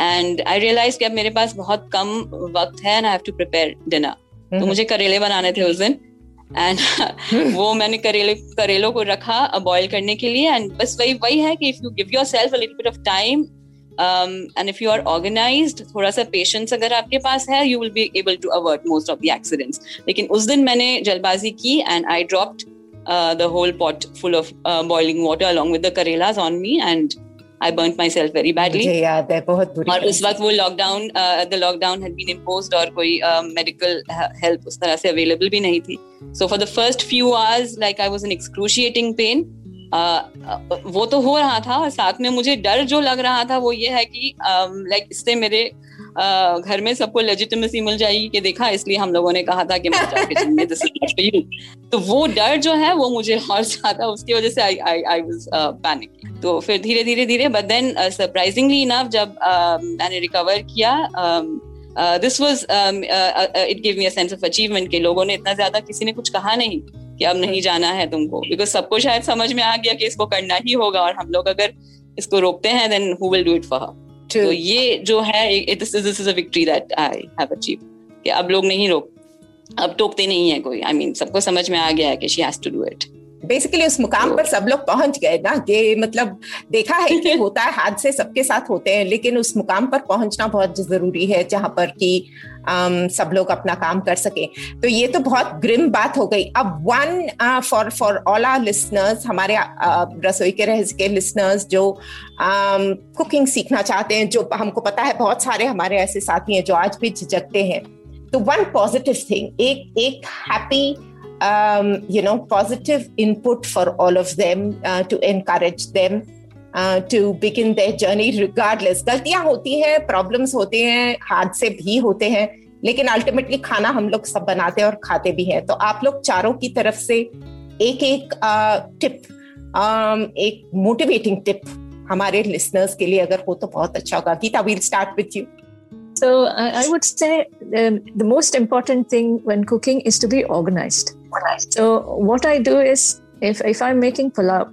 and I realise कि अब मेरे पास बहुत कम वक्त है and I have to prepare dinner तो मुझे करेले बनाने थे उस दिन. एंड वो मैंने करेले करेलों को रखा बॉईल करने के लिए. एंड बस वही वही है कि if you give your a little bit of time and if you are organised थोड़ा सा पेशेंस अगर आपके पास है you will be able to avert most of the accidents लेकिन उस दिन मैंने जल्दबाजी की and I dropped the whole pot full of boiling water along with the karelas on me and I burnt myself very badly. मुझे याद है बहुत बुरी और उस वक्त वो lockdown the lockdown had been imposed और कोई मेडिकल हेल्प उस तरह से अवेलेबल भी नहीं थी. So for the first few hours like I was in excruciating pain वो तो हो रहा था और साथ में मुझे डर जो लग रहा था वो ये है कि लाइक इससे मेरे घर में सबको लेजिटिमेसी मिल जाएगी कि देखा, इसलिए हम लोगों ने कहा था कि में तो वो डर जो है वो मुझे और ज़्यादा उसकी वजह से आई आई आई वाज पैनिक तो फिर धीरे धीरे धीरे बट देन सरप्राइजिंगली इनफ जब मैंने रिकवर किया this was it give me a sense of achievement के लोगों ने इतना ज़्यादा किसी ने कुछ कहा नहीं। कि अब नहीं जाना है तुमको। बिकॉज़ सबको शायद समझ में आ गया कि इसको करना ही होगा और हम लोग अगर इसको रोकते हैं then who will do it for her तो ये जो है this is this is a victory that I have achieve कि अब लोग नहीं रोक अब टोकते नहीं है कोई। आई I मीन mean, सबको समझ में आ गया है कि she has to do it basically उस मुकाम पर सब लोग पहुँच गए ना। कि मतलब देखा है कि होता है हादसे सबके साथ होते हैं लेकिन उस मुकाम पर पहुँचना बहुत ज़रूरी है जहाँ पर कि um, सब लोग अपना काम कर सके। तो ये तो बहुत ग्रिम बात हो गई। अब one for for all our listeners हमारे uh, रसोई के रहस्य के लिसनर्स जो कुकिंग um, सीखना चाहते हैं जो हमको पता है बहुत सारे हमारे ऐसे साथी हैं जो आज भी झिझकते हैं। तो वन पॉजिटिव थिंग एक एक happy um, you know, positive input for all of them uh, to encourage them uh, to begin their journey regardless. गलतियाँ होती हैं, प्रॉब्लम्स होते हैं, हादसे भी होते हैं, लेकिन अल्टीमेटली खाना हम लोग सब बनाते हैं और खाते भी हैं. तो आप लोग चारों की तरफ़ से एक एक टिप, uh, एक मोटिवेटिंग टिप हमारे लिसनर्स के लिए अगर हो तो बहुत अच्छा होगा. Geeta, we'll start with you. So I, I would say um, the most important thing when cooking is to be organized. So what I do is if if I'm making pulao,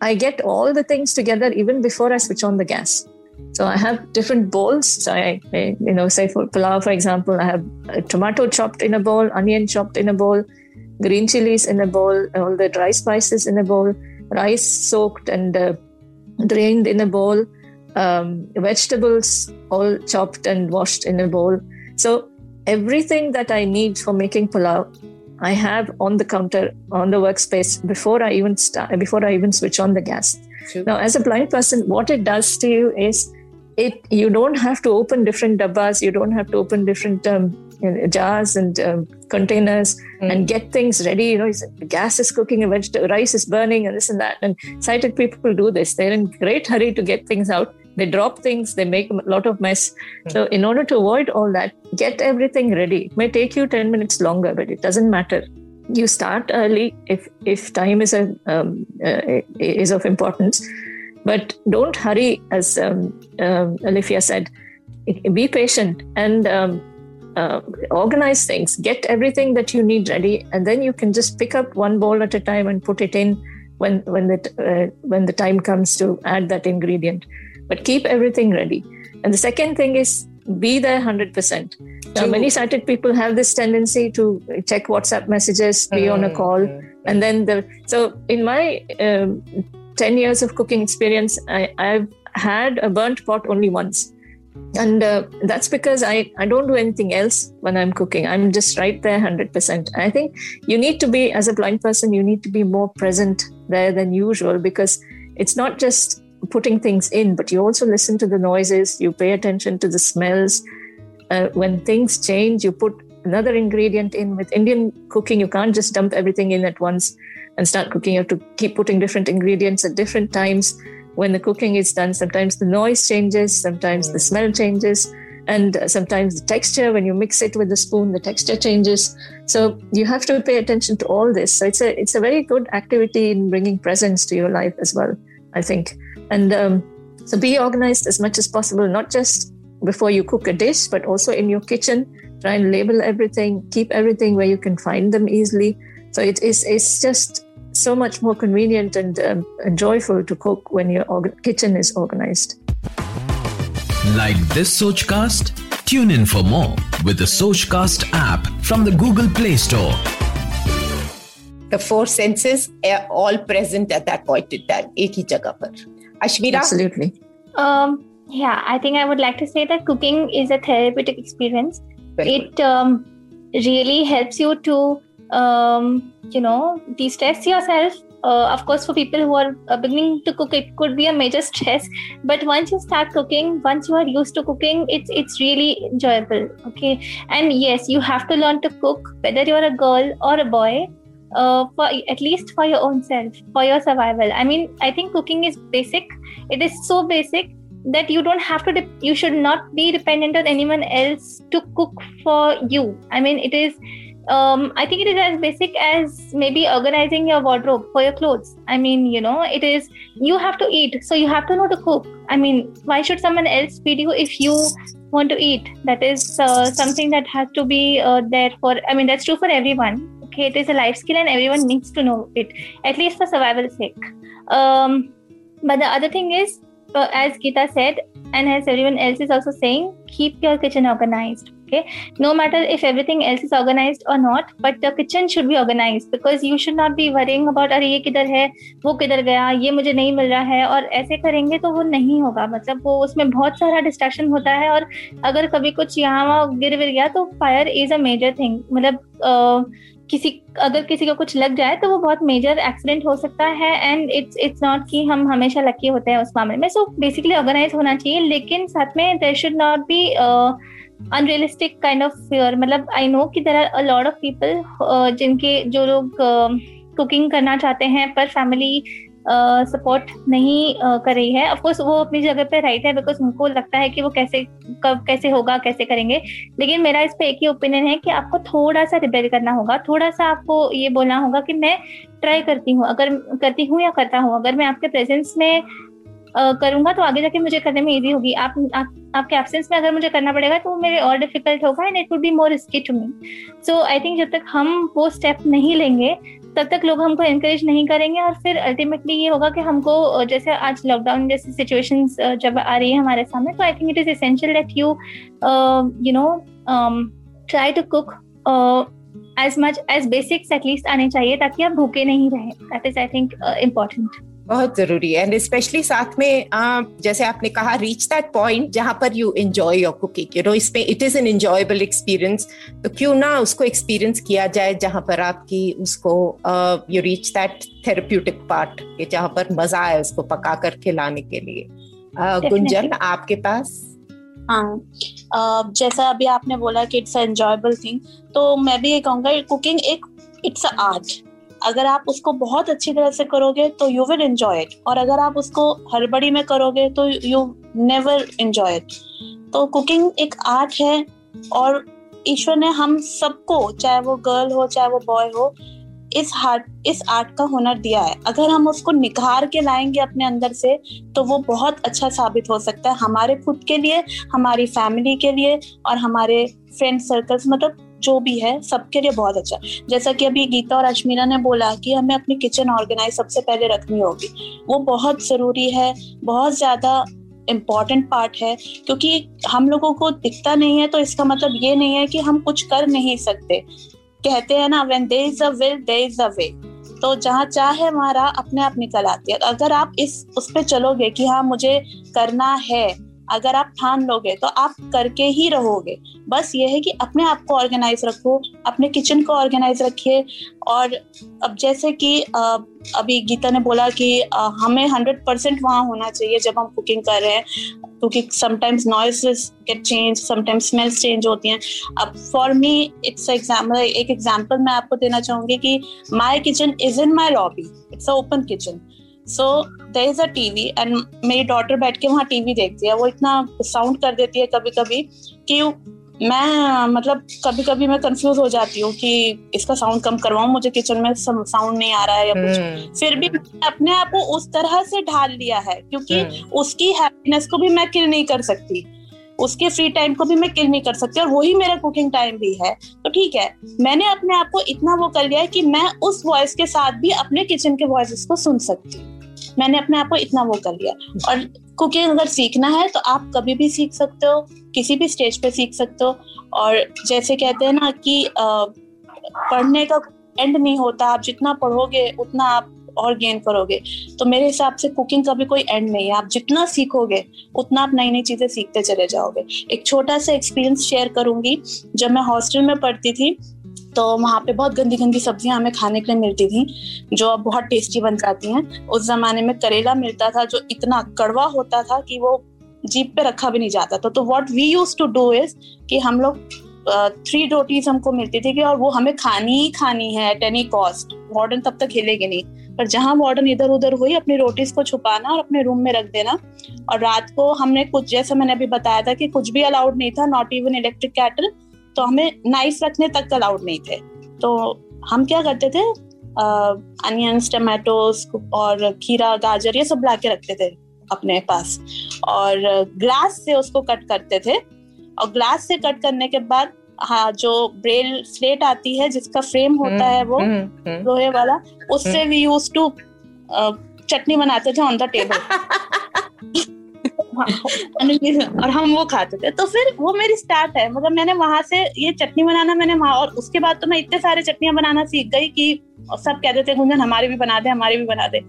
I get all the things together even before I switch on the gas. So I have different bowls. So I, I you know say for pulao for example, I have a tomato chopped in a bowl, onion chopped in a bowl, green chilies in a bowl, all the dry spices in a bowl, rice soaked and uh, drained in a bowl, um, vegetables all chopped and washed in a bowl. So everything that I need for making pulao, I have on the counter on the workspace before I even start before I even switch on the gas. True. Now, as a blind person, what it does to you is it you don't have to open different dabbas, you don't have to open different um, you know, jars and um, containers Mm. and get things ready. You know, the gas is cooking, a vegetable, rice is burning, and this and that. And sighted people do this. They're in great hurry to get things out. They drop things, they make a lot of mess. So, in order to avoid all that, get everything ready. It may take you 10 minutes longer, but it doesn't matter. You start early if if time is a um, uh, is of importance. but don't hurry, as um, um, Olivia said. Be patient and um, uh, organize things. Get everything that you need ready, and then you can just pick up one bowl at a time and put it in when when the uh, when the time comes to add that ingredient. But keep everything ready. And the second thing is be there 100%. Now, many sighted people have this tendency to check WhatsApp messages, be on a call, and then the. So, in my um, 10 years of cooking experience, I, I've had a burnt pot only once. And uh, that's because I, I don't do anything else when I'm cooking. I'm just right there 100%. I think you need to be, as a blind person, you need to be more present there than usual because it's not just putting things in, but you also listen to the noises, you pay attention to the smells. Uh, when things change, you put another ingredient in. With Indian cooking, you can't just dump everything in at once and start cooking. You have to keep putting different ingredients at different times. When the cooking is done, sometimes the noise changes, sometimes the smell changes, and sometimes the texture. When you mix it with the spoon, the texture changes. So you have to pay attention to all this. So it's a it's a very good activity in bringing presence to your life as well. I think. And um, so be organized as much as possible, not just before you cook a dish, but also in your kitchen. Try and label everything, keep everything where you can find them easily. So it is it's just so much more convenient and, um, and joyful to cook when your org- kitchen is organized. Like this Sochcast? Tune in for more with the Sochcast app from the Google Play Store. The four senses are all present at that point in time. एक ही जगह पर. Ashmira? Absolutely. Um, yeah, I think I would like to say that cooking is a therapeutic experience. Very it um, really helps you to, um, you know, de-stress yourself. Uh, of course, for people who are uh, beginning to cook, it could be a major stress. But once you start cooking, once you are used to cooking, it's it's really enjoyable. Okay, and yes, you have to learn to cook, whether you're a girl or a boy uh, for at least for your own self, for your survival. I mean, I think cooking is basic. It is so basic that you don't have to. De- you should not be dependent on anyone else to cook for you. I mean, it is. Um, I think it is as basic as maybe organizing your wardrobe for your clothes. I mean, you know, it is. You have to eat, so you have to know to cook. I mean, why should someone else feed you if you want to eat? That is uh, something that has to be uh, there for. I mean, that's true for everyone okay it is a life skill and everyone needs to know it at least for survival sake um, but the other thing is uh, as Geeta said and as everyone else is also saying keep your kitchen organized okay no matter if everything else is organized or not but the kitchen should be organized because you should not be worrying about अरे ये किधर है वो किधर गया ये मुझे नहीं मिल रहा है और ऐसे करेंगे तो वो नहीं होगा मतलब वो उसमें बहुत सारा डिस्ट्रैक्शन होता है और अगर कभी कुछ यहाँ वहाँ गिर विर गया तो fire is a major thing मतलब अ, किसी, अगर किसी को कुछ लग जाए तो वो बहुत मेजर एक्सीडेंट हो सकता है एंड इट्स इट्स नॉट कि हम हमेशा लकी होते हैं उस मामले में। सो बेसिकली ऑर्गेनाइज होना चाहिए, लेकिन साथ में there should not be unrealistic kind of fear मतलब आई नो कि there are a lot of people जिनके, जो लोग कुकिंग करना चाहते हैं पर फैमिली सपोर्ट नहीं कर रही है। ऑफकोर्स वो अपनी जगह पे राइट है बिकॉज़ उनको लगता है कि वो कैसे कब कैसे होगा कैसे करेंगे। लेकिन मेरा इस पे एक ही ओपिनियन है कि आपको थोड़ा सा रिपेयर करना होगा। थोड़ा सा आपको ये बोलना होगा कि मैं ट्राई करती हूँ। अगर करती हूँ या करता हूँ अगर मैं आपके प्रेजेंस में करूँगा तो आगे जाके मुझे करने में इजी होगी। आप, आप आपके एब्सेंस में अगर मुझे करना पड़ेगा तो मेरे और डिफ़िकल्ट होगा and it would be more risky to me so I think जब तक हम वो स्टेप नहीं लेंगे तब तक लोग हमको इंकरेज नहीं करेंगे और फिर अल्टीमेटली ये होगा कि हमको जैसे आज लॉकडाउन जैसी सिचुएशन जब आ रही है हमारे सामने तो I think it is essential that you you know try to cook as much as basics at least आने चाहिए ताकि आप भूखे नहीं रहें. That is I think important बहुत ज़रूरी है। एंड स्पेशली साथ में आ, जैसे आपने कहा रीच दैट पॉइंट जहाँ पर you enjoy your cooking you know इसमें it is an enjoyable experience तो क्यों ना उसको एक्सपीरियंस किया जाए जहाँ पर आपकी उसको you reach that therapeutic part जहाँ पर मज़ा आए उसको पका कर खिलाने के लिए। uh, गुंजन आपके पास? हाँ। अ, जैसा अभी आपने बोला कि इट्स एंजॉयबल थिंग तो मैं भी ये कहूँगा कुकिंग एक इट्स अ आर्ट अगर आप उसको बहुत अच्छी तरह से करोगे तो यू विल एंजॉय इट और अगर आप उसको हड़बड़ी में करोगे तो यू नेवर एंजॉय इट तो कुकिंग एक आर्ट है और ईश्वर ने हम सबको, चाहे वो गर्ल हो, चाहे वो बॉय हो, इस हार्ट इस आर्ट का हुनर दिया है। अगर हम उसको निखार के लाएँगे अपने अंदर से तो वो बहुत अच्छा साबित हो सकता है हमारे खुद के लिए, हमारी फैमिली के लिए और हमारे फ्रेंड सर्कल्स मतलब जो भी है, सबके लिए बहुत अच्छा। जैसा कि अभी गीता और अश्मीरा ने बोला कि हमें अपनी किचन ऑर्गेनाइज सबसे पहले रखनी होगी। वो बहुत ज़रूरी है, बहुत ज़्यादा इंपॉर्टेंट पार्ट है, क्योंकि हम लोगों को दिखता नहीं है तो इसका मतलब ये नहीं है कि हम कुछ कर नहीं सकते। कहते हैं ना when there is a will there is a way तो जहाँ चाहे हमारा अपने आप निकल आती है। अगर आप इस, उस पर चलोगे कि हाँ मुझे करना है अगर आप ठान लोगे तो आप करके ही रहोगे। बस ये है कि अपने आप को ऑर्गेनाइज रखो, अपने किचन को ऑर्गेनाइज रखिए और अब जैसे कि अभी गीता ने बोला कि हमें हंड्रेड परसेंट वहाँ होना चाहिए जब हम कुकिंग कर रहे हैं, क्योंकि sometimes noises get change sometimes smells change होती हैं। अब फॉर मी इट्स एग्ज़ाम्पल एक एग्ज़ाम्पल मैं आपको देना चाहूँगी कि my kitchen is in my lobby it's a open kitchen so there is a TV and मेरी डॉटर बैठ के वहाँ टीवी देखती है। वो इतना साउंड कर देती है कभी कभी कि मैं मतलब कभी कभी मैं कंफ्यूज हो जाती हूँ कि इसका साउंड कम करवाऊं मुझे किचन में साउंड नहीं आ रहा है या कुछ। hmm. फिर भी अपने आप को उस तरह से ढाल लिया है क्योंकि hmm. उसकी हैप्पीनेस को भी मैं किल नहीं कर सकती। उसके फ्री टाइम को भी मैं किल नहीं कर सकती और वही मेरा कुकिंग टाइम भी है। तो ठीक है मैंने अपने आप को इतना वो कर लिया है कि मैं उस वॉइस के साथ भी अपने किचन के वॉइस को सुन सकती हूँ। मैंने अपने आप को इतना वो कर लिया। और कुकिंग अगर सीखना है तो आप कभी भी सीख सकते हो, किसी भी स्टेज पे सीख सकते हो। और जैसे कहते हैं ना कि पढ़ने का एंड नहीं होता, आप जितना पढ़ोगे, उतना आप और गेन करोगे। तो मेरे हिसाब से कुकिंग का भी कोई एंड नहीं है। आप जितना सीखोगे, उतना आप नई नई चीज़ें सीखते चले जाओगे। एक छोटा सा एक्सपीरियंस शेयर करूँगी। जब मैं हॉस्टल में पढ़ती थी तो वहाँ पे बहुत गंदी गंदी सब्ज़ियाँ हमें खाने के लिए मिलती थी, जो अब बहुत टेस्टी बन जाती हैं। उस जमाने में करेला मिलता था, जो इतना कड़वा होता था कि वो जीप पे रखा भी नहीं जाता था। तो what we use to do is कि हम लोग थ्री रोटीज हमको मिलती थी कि और वो हमें खानी ही खानी है एट एनी कॉस्ट वार्डन तब तक हिलेगी नहीं। पर जहाँ वार्डन इधर उधर हुई, अपनी रोटीज को छुपाना और अपने रूम में रख देना। और रात को हमने कुछ, जैसे मैंने अभी बताया था कि कुछ भी अलाउड नहीं था नॉट इवन इलेक्ट्रिक कैटल तो हमें नाइफ रखने तक अलाउड नहीं थे। तो हम क्या करते थे? अनियंस टमाटोस और खीरा गाजर ये सब ला के रखते थे अपने पास। और ग्लास से उसको कट करते थे। और ग्लास से कट करने के बाद हाँ जो ब्रेल स्लेट आती है जिसका फ्रेम होता है वो हम्म, हम्म। लोहे वाला उससे वी यूज़ टू चटनी बनाते थे ऑन द टेबल और हम वो खाते थे। तो फिर वो मेरी स्टार्ट है मतलब मैंने वहाँ से ये चटनी बनाना मैंने वहाँ और उसके बाद तो मैं इतने सारे चटनियाँ बनाना सीख गई कि सब कहते थे गुंजन हमारे भी बना दे हमारे भी बना दे।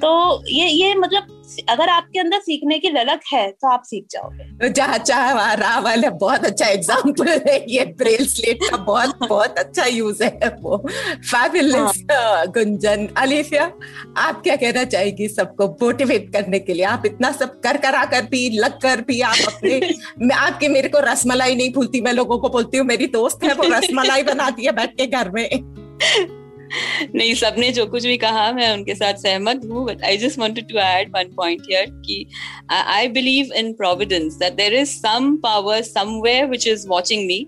तो ये ये मतलब अगर आपके अंदर सीखने की ललक है तो आप सीख जाओगे। जहाँ चाह वहाँ राह वाले बहुत अच्छा एग्ज़ाम्पल है ये ब्रेल स्लेट का बहुत बहुत अच्छा यूज़ है वो। फैबुलस हाँ। गुंजन। अलीफिया आप क्या कहना चाहेगी सबको मोटिवेट करने के लिए? आप इतना सब कर करा कर भी लग कर भी आप अपने मैं आपके मेरे को रसमलाई नहीं भूलती मैं लोगों को बोलती हूँ मेरी दोस्त है वो रसमलाई बनाती है बैठ के घर में। नहीं सबने जो कुछ भी कहा मैं उनके साथ सहमत हूँ but I just wanted to add one point here कि I believe in providence that there is some power somewhere which is watching me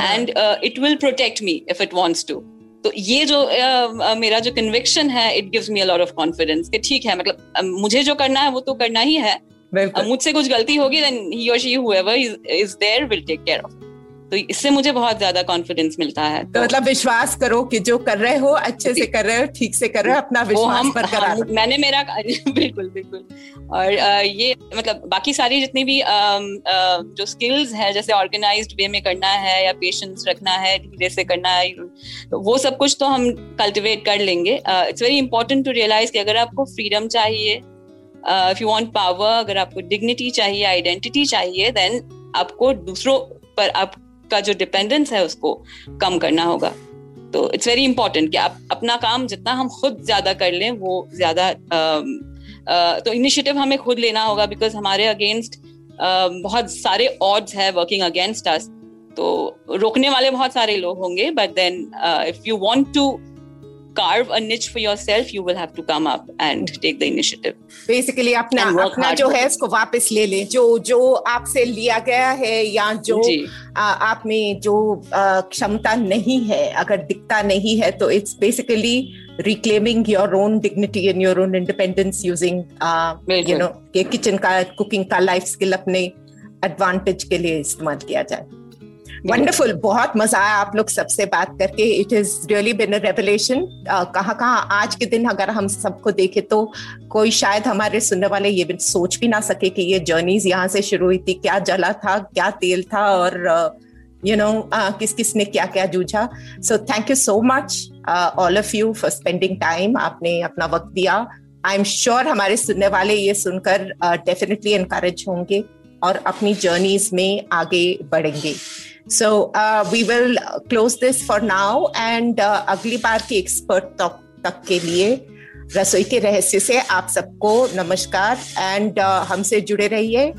and it will protect me if it wants to तो ये जो uh, uh, मेरा जो conviction है it gives me a lot of confidence कि ठीक है मतलब uh, मुझे जो करना है वो तो करना ही है मुझसे कुछ गलती होगी देन ही और she whoever is there will take care of तो इससे मुझे बहुत ज़्यादा कॉन्फिडेंस मिलता है। तो, तो मतलब विश्वास करो कि जो कर रहे हो अच्छे से कर रहे हो ठीक से कर रहे हो अपना विश्वास हम, बरकरार हाँ, मैंने मेरा बिल्कुल बिल्कुल। और ये मतलब बाकी सारी जितनी भी जो स्किल्स है जैसे ऑर्गेनाइज्ड वे में करना है या पेशेंस रखना है धीरे से करना है तो वो सब कुछ तो हम कल्टिवेट कर लेंगे। It's very important to realise कि अगर आपको फ्रीडम चाहिए इफ़ यू वांट पावर अगर आपको डिग्निटी चाहिए आइडेंटिटी चाहिए देन आपको दूसरों पर आप का जो डिपेंडेंस है उसको कम करना होगा। तो इट्स वेरी इंपॉर्टेंट कि आप अपना काम जितना हम खुद ज़्यादा कर लें, वो ज़्यादा तो इनिशिएटिव हमें खुद लेना होगा बिकॉज़ हमारे अगेंस्ट बहुत सारे ऑड्स है वर्किंग अगेंस्ट अस तो रोकने वाले बहुत सारे लोग होंगे but then if you want to carve a niche for yourself, you will have to come up and take the initiative. Basically अपना अपना जो है it. वापस ले ले जो जो आपसे लिया गया है या जो आ, आप में जो आ, क्षमता नहीं है अगर दिखता नहीं है तो it's basically your own dignity and your own independence using you बिल्कुल। नो कि किचन का कुकिंग का लाइफ स्किल अपने एडवांटेज के लिए इस्तेमाल किया जाए वंडरफुल बहुत मज़ा आया आप लोग सबसे बात करके. It is really been revelation कहाँ आज के दिन अगर हम सबको देखें तो कोई शायद हमारे सुनने वाले ये भी सोच भी ना सके कि ये जर्नीज यहाँ से शुरू हुई थी. क्या जला था? क्या तेल था? और you uh, know you know, uh, किस किस ने क्या क्या जूझा? So thank you so much all of you for spending time आपने अपना वक्त दिया. आई एम श्योर हमारे सुनने वाले ये सुनकर डेफिनेटली uh, एनकरेज होंगे और अपनी जर्नीज में आगे बढ़ेंगे. So we will close this for now and अगली बार की एक्सपर्ट तक तक के लिए रसोई के रहस्य से आप सबको नमस्कार एंड हमसे जुड़े रहिए।